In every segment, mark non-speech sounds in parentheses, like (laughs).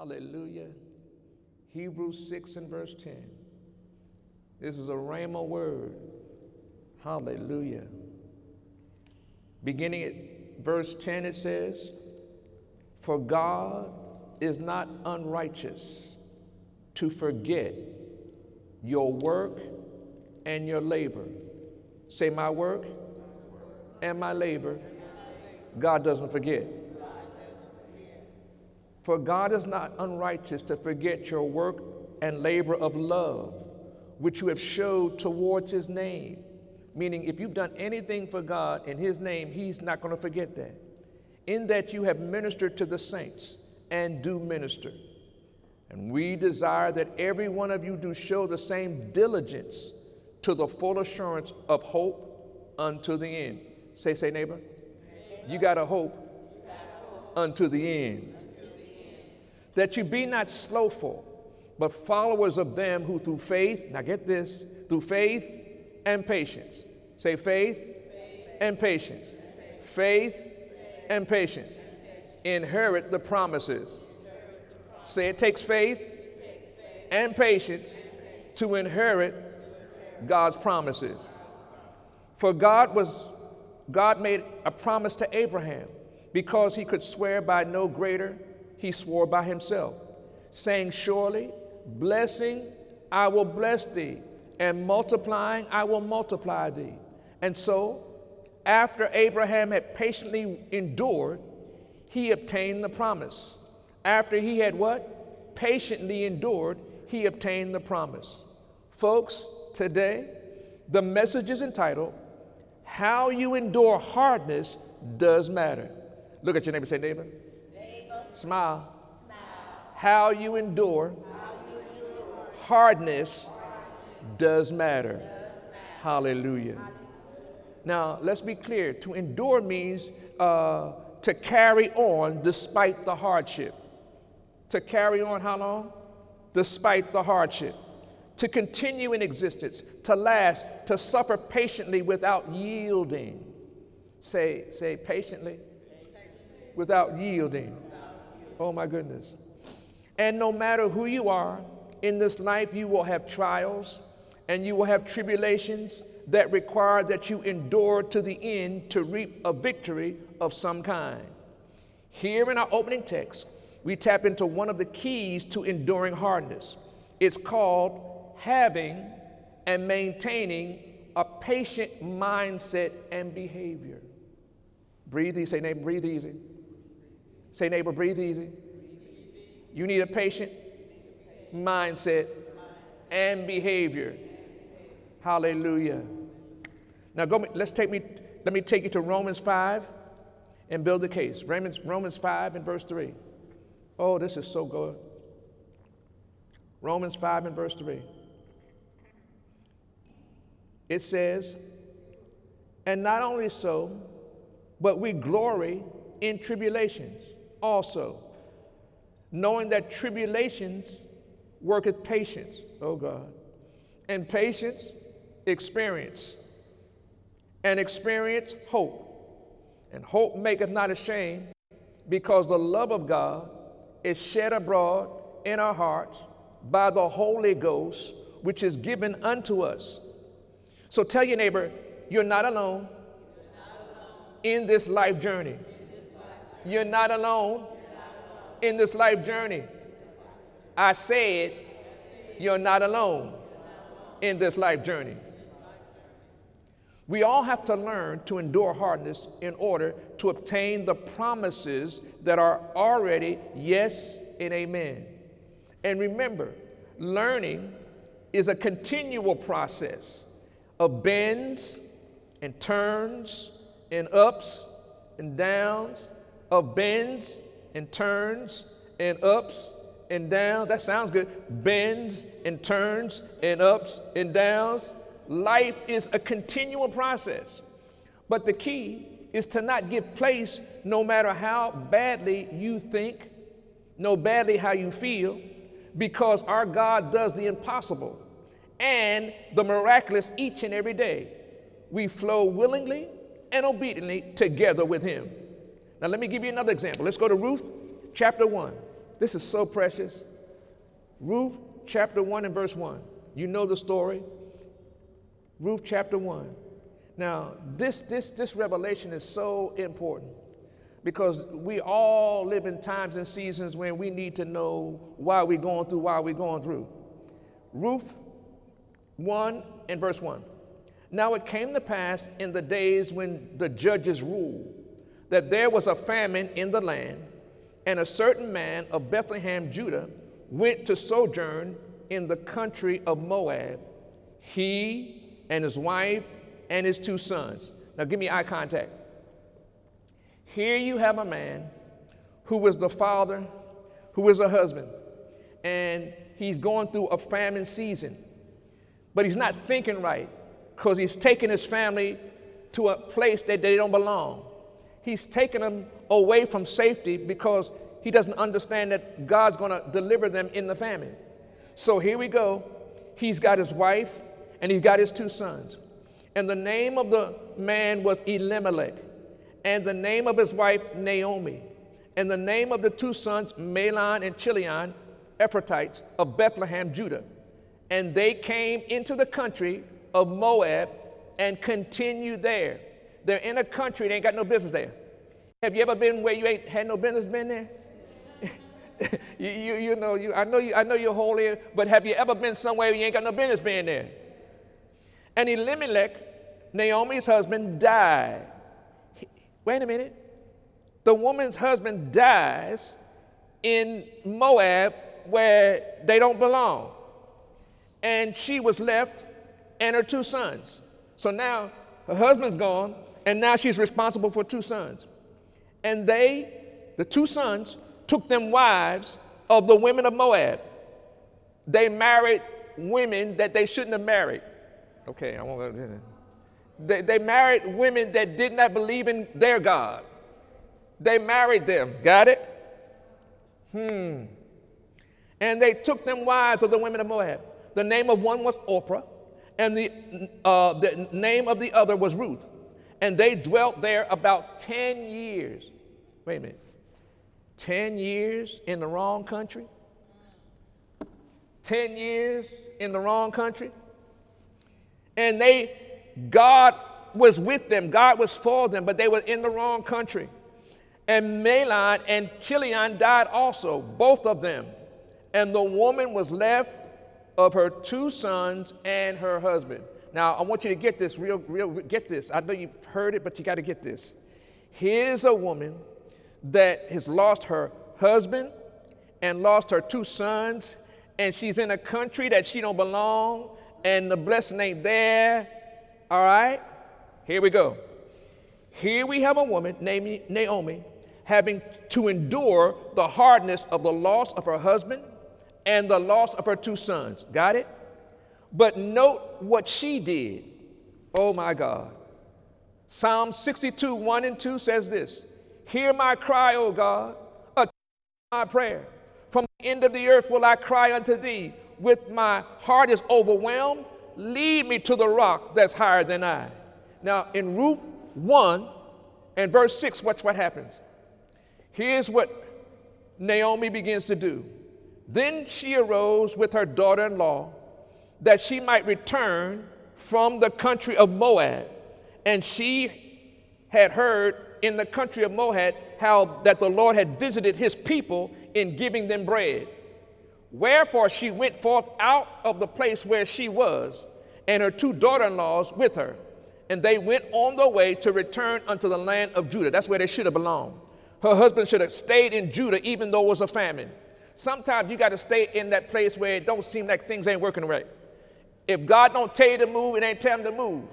Hallelujah. Hebrews 6 and verse 10. This is a Rhema word. Hallelujah. Beginning at verse 10, it says, For God is not unrighteous to forget your work and your labor. Say, My work and my labor, God doesn't forget. For God is not unrighteous to forget your work and labor of love, which you have showed towards his name. Meaning, if you've done anything for God in his name, he's not going to forget that. In that you have ministered to the saints and do minister. And we desire that every one of you do show the same diligence to the full assurance of hope unto the end. Say, say, neighbor, you got a hope unto the end that you be not slowful, but followers of them who through faith, now get this, through faith and patience. Say faith, and patience. Faith, and patience. Inherit the promises. Say it takes faith and patience to inherit God's promises. For God was God made a promise to Abraham because he could swear by no greater he swore by himself, saying, Surely, blessing, I will bless thee, and multiplying, I will multiply thee. And so, after Abraham had patiently endured, he obtained the promise. After he had what? Patiently endured, he obtained the promise. Folks, today, the message is entitled, How You Endure Hardness Does Matter. Look at your neighbor, say, neighbor. Smile. Smile. How you endure, hardness, does matter. Hallelujah. Now, let's be clear. To endure means uh, to carry on despite the hardship. To carry on how long? Despite the hardship. To continue in existence, to last, to suffer patiently without yielding. Say, say patiently, without yielding. Oh my goodness. And no matter who you are in this life, you will have trials and you will have tribulations that require that you endure to the end to reap a victory of some kind. Here in our opening text, we tap into one of the keys to enduring hardness. It's called having and maintaining a patient mindset and behavior. Breathe easy, say neighbor, breathe easy. Say, neighbor, breathe easy. You need a patient mindset and behavior. Hallelujah. Now go. Let's take me. Let me take you to Romans five, and build the case. Romans Romans five and verse three. Oh, this is so good. Romans five and verse three. It says, and not only so, but we glory in tribulations also, knowing that tribulations worketh patience, oh God, and patience, experience, and experience, hope. And hope maketh not ashamed, because the love of God is shed abroad in our hearts by the Holy Ghost, which is given unto us. So tell your neighbor, you're not alone, in this life journey. You're not alone in this life journey. I said, You're not alone in this life journey. We all have to learn to endure hardness in order to obtain the promises that are already yes and amen. And remember, learning is a continual process of bends and turns and ups and downs of bends and turns and ups and downs. That sounds good. Bends and turns and ups and downs. Life is a continual process. But the key is to not give place no matter how badly you think, no badly how you feel, because our God does the impossible and the miraculous each and every day. We flow willingly and obediently together with Him. Now, let me give you another example. Let's go to Ruth chapter 1. This is so precious. Ruth chapter 1 and verse 1. You know the story. Ruth chapter 1. Now, this, this, this revelation is so important because we all live in times and seasons when we need to know why we're going through, why we're going through. Ruth 1 and verse 1. Now it came to pass in the days when the judges ruled that there was a famine in the land, and a certain man of Bethlehem, Judah, went to sojourn in the country of Moab, he and his wife and his two sons. Now give me eye contact. Here you have a man who was the father, who was a husband, and he's going through a famine season. But he's not thinking right because he's taking his family to a place that they don't belong. He's taken them away from safety because he doesn't understand that God's going to deliver them in the famine. So here we go. He's got his wife and he's got his two sons. And the name of the man was Elimelech, and the name of his wife Naomi, and the name of the two sons Mahlon and Chilion, Ephrathites of Bethlehem, Judah. And they came into the country of Moab and continued there. They're in a country, they ain't got no business there. Have you ever been where you ain't had no business been there? (laughs) you, you, you, know, you, I, know you, I know you're holy, but have you ever been somewhere you ain't got no business being there? And Elimelech, Naomi's husband, died. Wait a minute. The woman's husband dies in Moab where they don't belong. And she was left and her two sons. So now her husband's gone, and now she's responsible for two sons. And they, the two sons, took them wives of the women of Moab. They married women that they shouldn't have married. Okay, I won't go they, they married women that did not believe in their God. They married them. Got it? Hmm. And they took them wives of the women of Moab. The name of one was Orpah, and the, uh, the name of the other was Ruth. And they dwelt there about 10 years. Wait a minute. 10 years in the wrong country? 10 years in the wrong country? And they, God was with them, God was for them, but they were in the wrong country. And Mahlon and Chilion died also, both of them. And the woman was left of her two sons and her husband. Now, I want you to get this real, real, get this. I know you've heard it, but you got to get this. Here's a woman that has lost her husband and lost her two sons, and she's in a country that she don't belong, and the blessing ain't there. All right? Here we go. Here we have a woman named Naomi having to endure the hardness of the loss of her husband and the loss of her two sons. Got it? But note what she did. Oh my God. Psalm 62, 1 and 2 says this Hear my cry, O God, attend my prayer. From the end of the earth will I cry unto thee. With my heart is overwhelmed, lead me to the rock that's higher than I. Now, in Ruth 1 and verse 6, watch what happens. Here's what Naomi begins to do. Then she arose with her daughter in law that she might return from the country of Moab. And she had heard in the country of Moab how that the Lord had visited his people in giving them bread. Wherefore she went forth out of the place where she was, and her two daughter in laws with her. And they went on the way to return unto the land of Judah. That's where they should have belonged. Her husband should have stayed in Judah even though it was a famine. Sometimes you got to stay in that place where it don't seem like things ain't working right. If God don't tell you to move, it ain't time to move.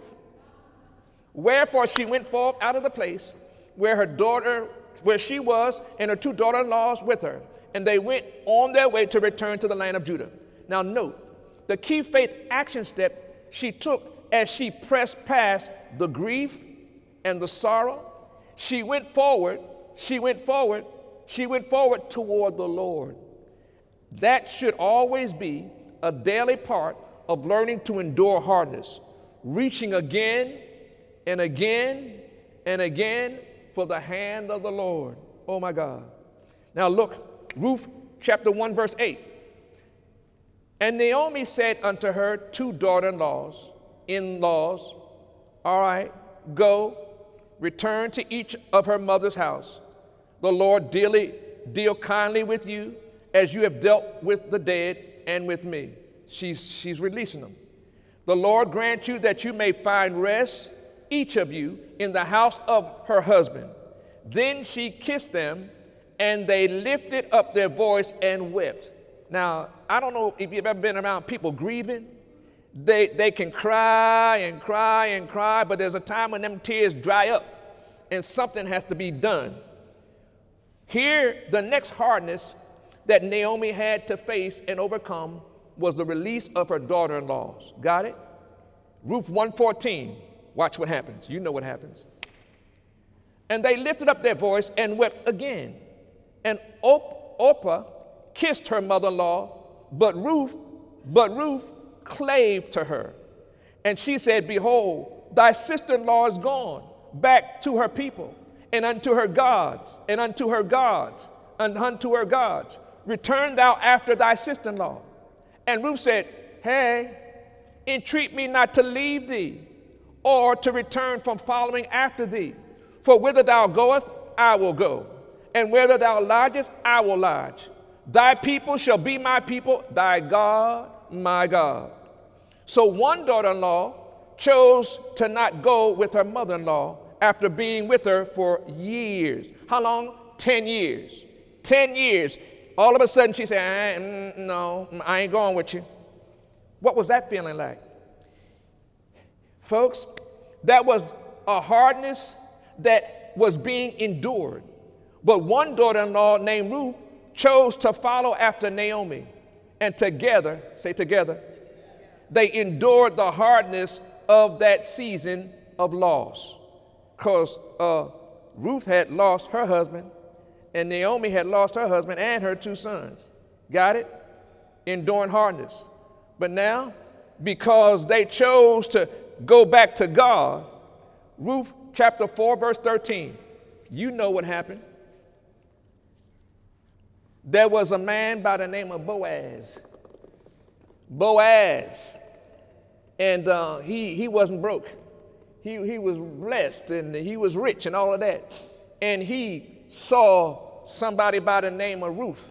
Wherefore she went forth out of the place where her daughter, where she was, and her two daughter-in-laws with her, and they went on their way to return to the land of Judah. Now note, the key faith action step she took as she pressed past the grief and the sorrow, she went forward, she went forward, she went forward toward the Lord. That should always be a daily part of learning to endure hardness, reaching again and again and again for the hand of the Lord. Oh my God. Now look, Ruth chapter 1, verse 8. And Naomi said unto her two daughter in laws, in laws, All right, go, return to each of her mother's house. The Lord dearly, deal kindly with you as you have dealt with the dead and with me. She's, she's releasing them. The Lord grant you that you may find rest, each of you, in the house of her husband. Then she kissed them, and they lifted up their voice and wept. Now, I don't know if you've ever been around people grieving. They, they can cry and cry and cry, but there's a time when them tears dry up and something has to be done. Here, the next hardness that Naomi had to face and overcome was the release of her daughter-in-laws. Got it? Ruth 114. Watch what happens. You know what happens. And they lifted up their voice and wept again. And Orpah kissed her mother-in-law, but Ruth, but Ruth clave to her. And she said, Behold, thy sister-in-law is gone back to her people and unto her gods, and unto her gods, and unto her gods. Return thou after thy sister in law. And Ruth said, Hey, entreat me not to leave thee, or to return from following after thee. For whither thou goest, I will go, and whither thou lodgest, I will lodge. Thy people shall be my people, thy God, my God. So one daughter in law chose to not go with her mother in law after being with her for years. How long? 10 years. 10 years. All of a sudden she said, I mm, No, I ain't going with you. What was that feeling like? Folks, that was a hardness that was being endured. But one daughter in law named Ruth chose to follow after Naomi. And together, say together, they endured the hardness of that season of loss because uh, Ruth had lost her husband, and Naomi had lost her husband and her two sons. Got it? Enduring hardness. But now, because they chose to go back to God, Ruth chapter 4, verse 13, you know what happened. There was a man by the name of Boaz. Boaz. And uh, he, he wasn't broke he, he was blessed and he was rich and all of that. And he saw somebody by the name of Ruth.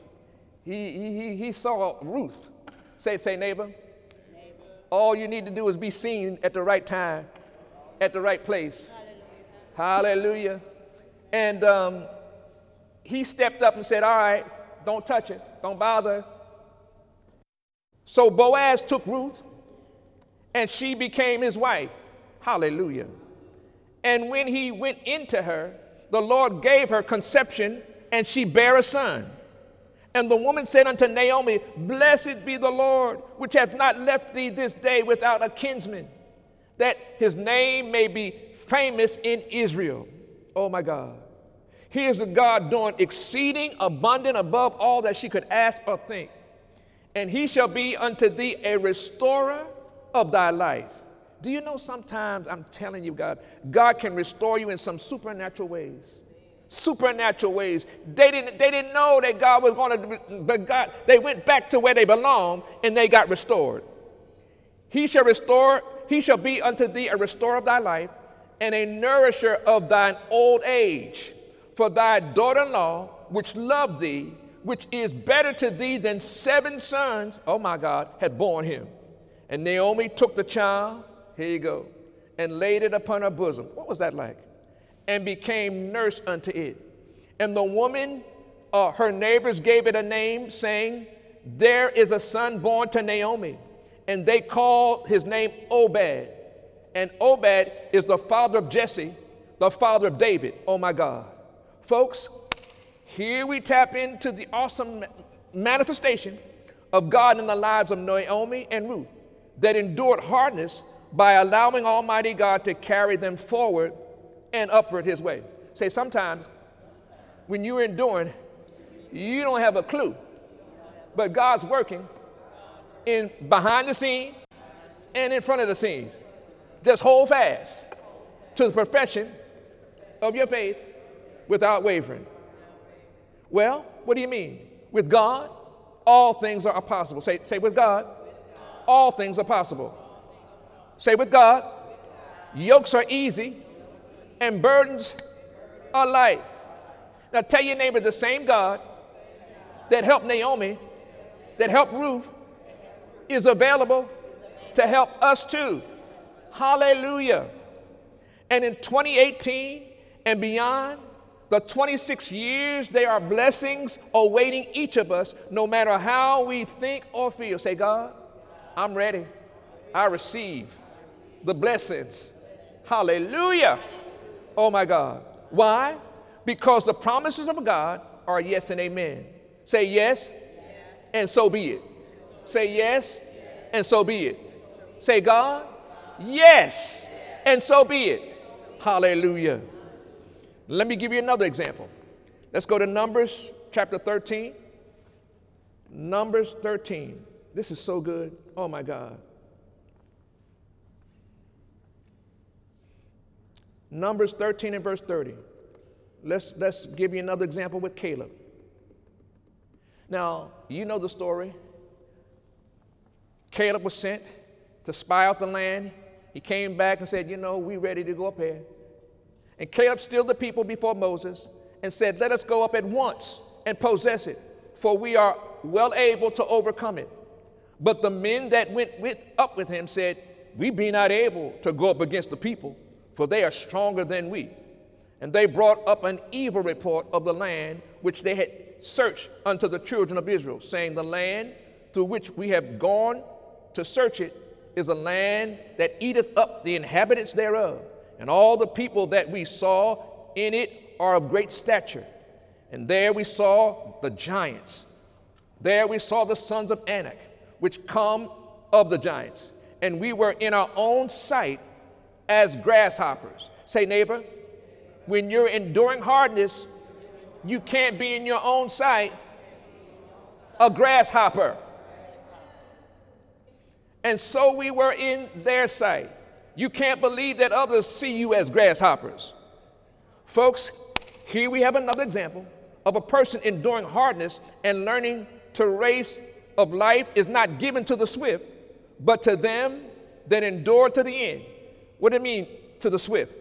He, he, he saw Ruth. Say, say neighbor. neighbor. All you need to do is be seen at the right time, at the right place. Hallelujah. Hallelujah. And um, he stepped up and said, All right, don't touch it, don't bother. So Boaz took Ruth and she became his wife. Hallelujah. And when he went into her, the Lord gave her conception, and she bare a son. And the woman said unto Naomi, Blessed be the Lord, which hath not left thee this day without a kinsman, that his name may be famous in Israel. Oh my God. Here's a God doing exceeding abundant above all that she could ask or think. And he shall be unto thee a restorer of thy life do you know sometimes I'm telling you, God, God can restore you in some supernatural ways. Supernatural ways. They didn't, they didn't know that God was going to, but God, they went back to where they belong and they got restored. He shall restore, he shall be unto thee a restorer of thy life and a nourisher of thine old age. For thy daughter in law, which loved thee, which is better to thee than seven sons, oh my God, had borne him. And Naomi took the child here you go. And laid it upon her bosom. What was that like? And became nurse unto it. And the woman, uh, her neighbors gave it a name, saying, There is a son born to Naomi. And they called his name Obed. And Obed is the father of Jesse, the father of David. Oh my God. Folks, here we tap into the awesome manifestation of God in the lives of Naomi and Ruth that endured hardness by allowing Almighty God to carry them forward and upward His way. Say, sometimes when you're enduring, you don't have a clue, but God's working in behind the scene and in front of the scenes. Just hold fast to the profession of your faith without wavering. Well, what do you mean? With God, all things are possible. Say, say with God, all things are possible. Say with God, yokes are easy and burdens are light. Now tell your neighbor the same God that helped Naomi, that helped Ruth, is available to help us too. Hallelujah. And in 2018 and beyond, the 26 years, they are blessings awaiting each of us, no matter how we think or feel. Say, God, I'm ready. I receive the blessings. Hallelujah. Oh my God. Why? Because the promises of God are yes and amen. Say yes, and so be it. Say yes, and so be it. Say, God, yes, and so be it. Hallelujah. Let me give you another example. Let's go to Numbers chapter 13. Numbers 13. This is so good. Oh my God. Numbers 13 and verse 30. Let's, let's give you another example with Caleb. Now, you know the story. Caleb was sent to spy out the land. He came back and said, You know, we ready to go up here. And Caleb stilled the people before Moses and said, Let us go up at once and possess it, for we are well able to overcome it. But the men that went with, up with him said, We be not able to go up against the people, for they are stronger than we. And they brought up an evil report of the land which they had searched unto the children of Israel, saying, The land through which we have gone to search it is a land that eateth up the inhabitants thereof and all the people that we saw in it are of great stature. And there we saw the giants. There we saw the sons of Anak, which come of the giants. And we were in our own sight as grasshoppers. Say, neighbor, when you're enduring hardness, you can't be in your own sight a grasshopper. And so we were in their sight. You can't believe that others see you as grasshoppers. Folks, here we have another example of a person enduring hardness and learning to race of life is not given to the swift, but to them that endure to the end. What did it mean to the swift?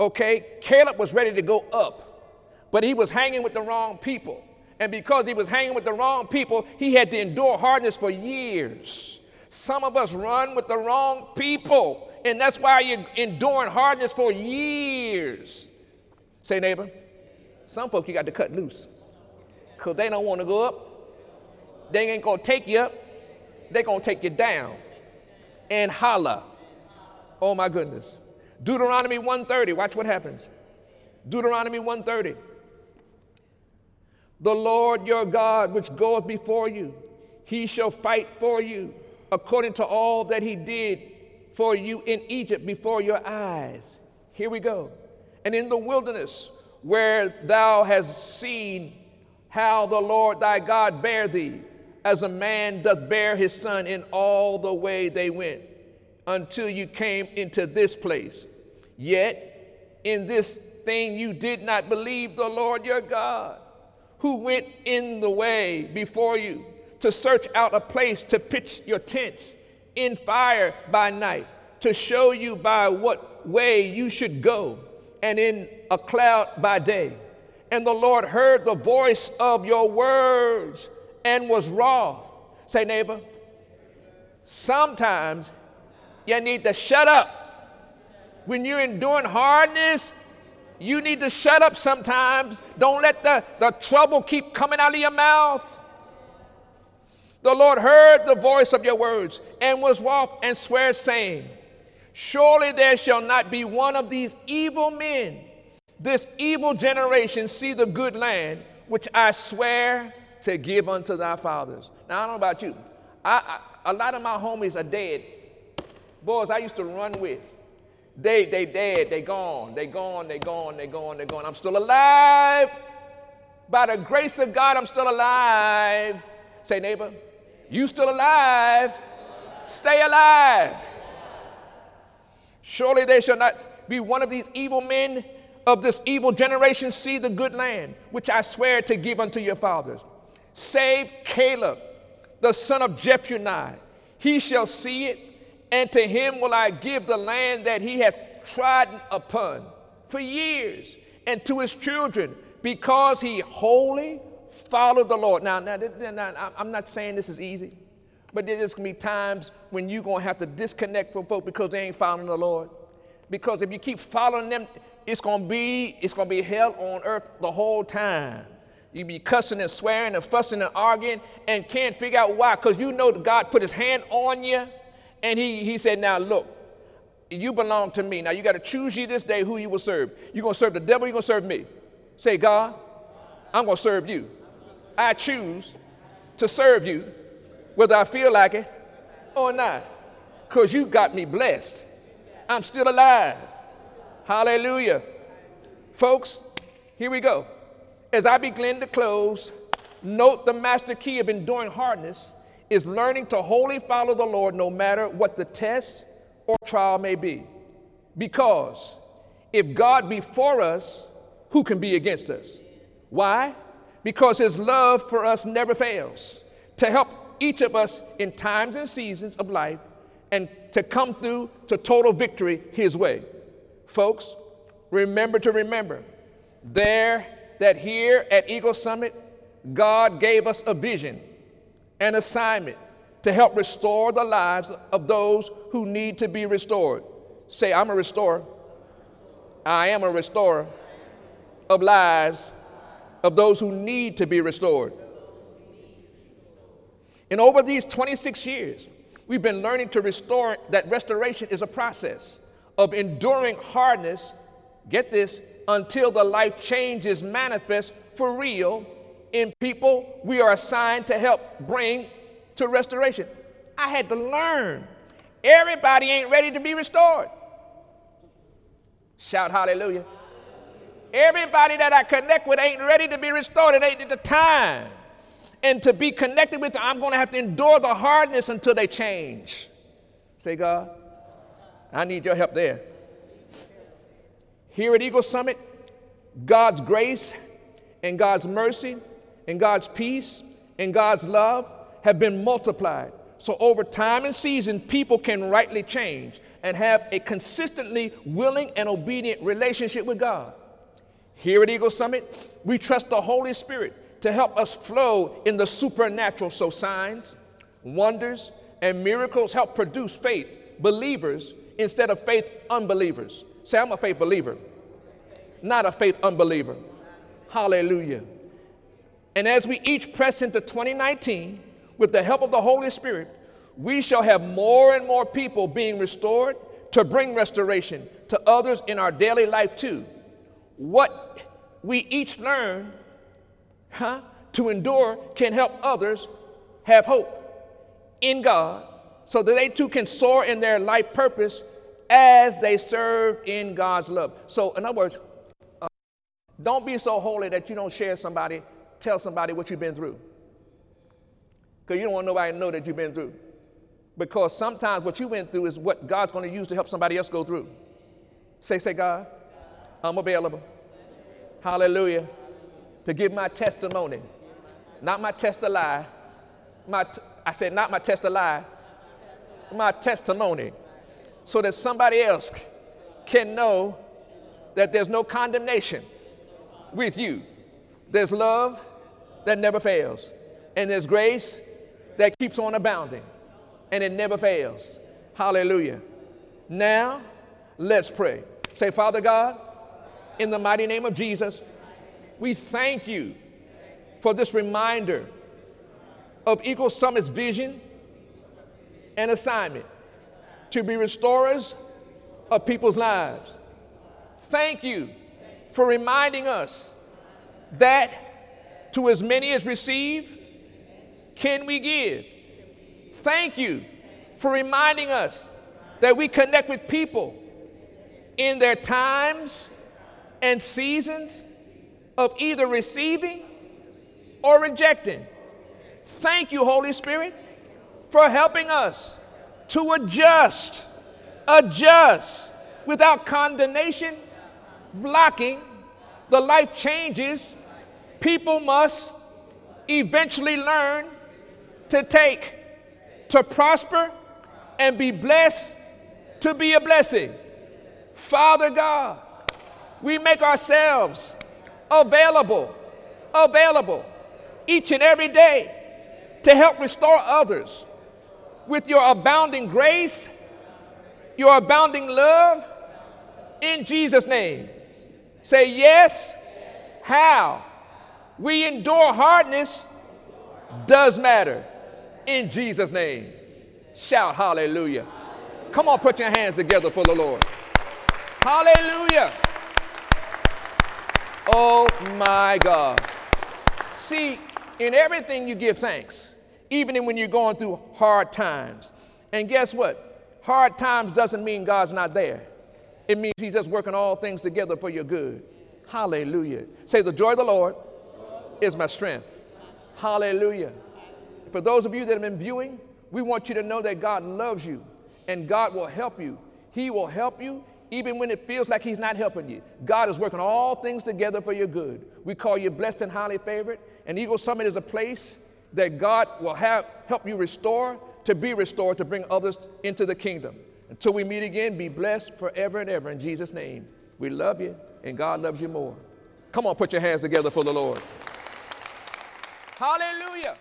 Okay, Caleb was ready to go up, but he was hanging with the wrong people. And because he was hanging with the wrong people, he had to endure hardness for years. Some of us run with the wrong people and that's why you're enduring hardness for years. Say, neighbor, some folks you got to cut loose because they don't want to go up. They ain't going to take you up, they're going to take you down and holla. Oh my goodness. Deuteronomy 130, watch what happens. Deuteronomy 130. The Lord your God, which goeth before you, he shall fight for you according to all that he did for you in Egypt before your eyes. Here we go. And in the wilderness, where thou hast seen how the Lord thy God bare thee, as a man doth bear his son in all the way they went, until you came into this place. Yet in this thing you did not believe the Lord your God, who went in the way before you to search out a place to pitch your tents in fire by night, to show you by what way you should go, and in a cloud by day. And the Lord heard the voice of your words and was wroth. Say, neighbor, sometimes you need to shut up. When you're enduring hardness, you need to shut up sometimes. Don't let the, the trouble keep coming out of your mouth. The Lord heard the voice of your words and was wroth and swear, saying, Surely there shall not be one of these evil men, this evil generation, see the good land which I swear to give unto thy fathers. Now, I don't know about you. I, I, a lot of my homies are dead. Boys I used to run with. They, they dead, they gone, they gone, they gone, they gone, they gone. I'm still alive. By the grace of God, I'm still alive. Say, neighbor, you still alive. Stay alive. Surely there shall not be one of these evil men of this evil generation see the good land, which I swear to give unto your fathers. Save Caleb, the son of Jephunneh. He shall see it, and to him will I give the land that he hath trodden upon for years, and to his children, because he wholly followed the Lord. Now, now, now I'm not saying this is easy, but there's gonna be times when you're gonna have to disconnect from folk because they ain't following the Lord. Because if you keep following them, it's gonna be it's gonna be hell on earth the whole time. You be cussing and swearing and fussing and arguing and can't figure out why. Because you know that God put his hand on you and he, he said, Now look, you belong to me. Now you got to choose ye this day who you will serve. You're going to serve the devil, you're going to serve me. Say, God, I'm going to serve you. I choose to serve you whether I feel like it or not because you got me blessed. I'm still alive. Hallelujah. Folks, here we go. As I begin to close, note the master key of enduring hardness is learning to wholly follow the Lord no matter what the test or trial may be. Because if God be for us, who can be against us? Why? Because his love for us never fails to help each of us in times and seasons of life and to come through to total victory his way. Folks, remember to remember there that here at Eagle Summit, God gave us a vision, an assignment to help restore the lives of those who need to be restored. Say, I'm a restorer. I am a restorer of lives of those who need to be restored. And over these 26 years, we've been learning to restore, that restoration is a process of enduring hardness, get this, until the life change is manifest for real in people we are assigned to help bring to restoration. I had to learn. Everybody ain't ready to be restored. Shout hallelujah. Everybody that I connect with ain't ready to be restored. It ain't the time. And to be connected with them, I'm going to have to endure the hardness until they change. Say, God, I need your help there. Here at Eagle Summit, God's grace and God's mercy and God's peace and God's love have been multiplied. So over time and season, people can rightly change and have a consistently willing and obedient relationship with God. Here at Eagle Summit, we trust the Holy Spirit to help us flow in the supernatural. So signs, wonders, and miracles help produce faith believers instead of faith unbelievers. Say, I'm a faith believer not a faith unbeliever. Hallelujah. And as we each press into 2019, with the help of the Holy Spirit, we shall have more and more people being restored to bring restoration to others in our daily life too. What we each learn huh, to endure can help others have hope in God so that they too can soar in their life purpose as they serve in God's love. So, in other words, uh, don't be so holy that you don't share somebody, tell somebody what you've been through. Because you don't want nobody to know that you've been through. Because sometimes what you went through is what God's going to use to help somebody else go through. Say, say, God, I'm available. Hallelujah. To give my testimony. Not my test a lie. My t- I said, not my test a lie. My testimony. So that somebody else can know that there's no condemnation with you. There's love that never fails, and there's grace that keeps on abounding, and it never fails. Hallelujah. Now, let's pray. Say, Father God, in the mighty name of Jesus, we thank you for this reminder of Eagle Summit's vision and assignment to be restorers of people's lives. Thank you for reminding us that to as many as receive, can we give. Thank you for reminding us that we connect with people in their times and seasons of either receiving or rejecting. Thank you, Holy Spirit, for helping us to adjust, adjust without condemnation blocking the life changes people must eventually learn to take, to prosper, and be blessed to be a blessing. Father God, we make ourselves available, available each and every day to help restore others with your abounding grace, your abounding love, in Jesus' name. Say yes. How? We endure hardness does matter in Jesus' name. Shout hallelujah. Come on, put your hands together for the Lord. Hallelujah. Oh my God. See, in everything you give thanks, even when you're going through hard times. And guess what? Hard times doesn't mean God's not there. It means He's just working all things together for your good. Hallelujah. Say, the joy of the Lord is my strength. Hallelujah. For those of you that have been viewing, we want you to know that God loves you and God will help you. He will help you even when it feels like He's not helping you. God is working all things together for your good. We call you blessed and highly favored. And Eagle Summit is a place that God will have, help you restore, to be restored, to bring others into the kingdom. Until we meet again, be blessed forever and ever in Jesus' name. We love you, and God loves you more. Come on, put your hands together for the Lord. Hallelujah.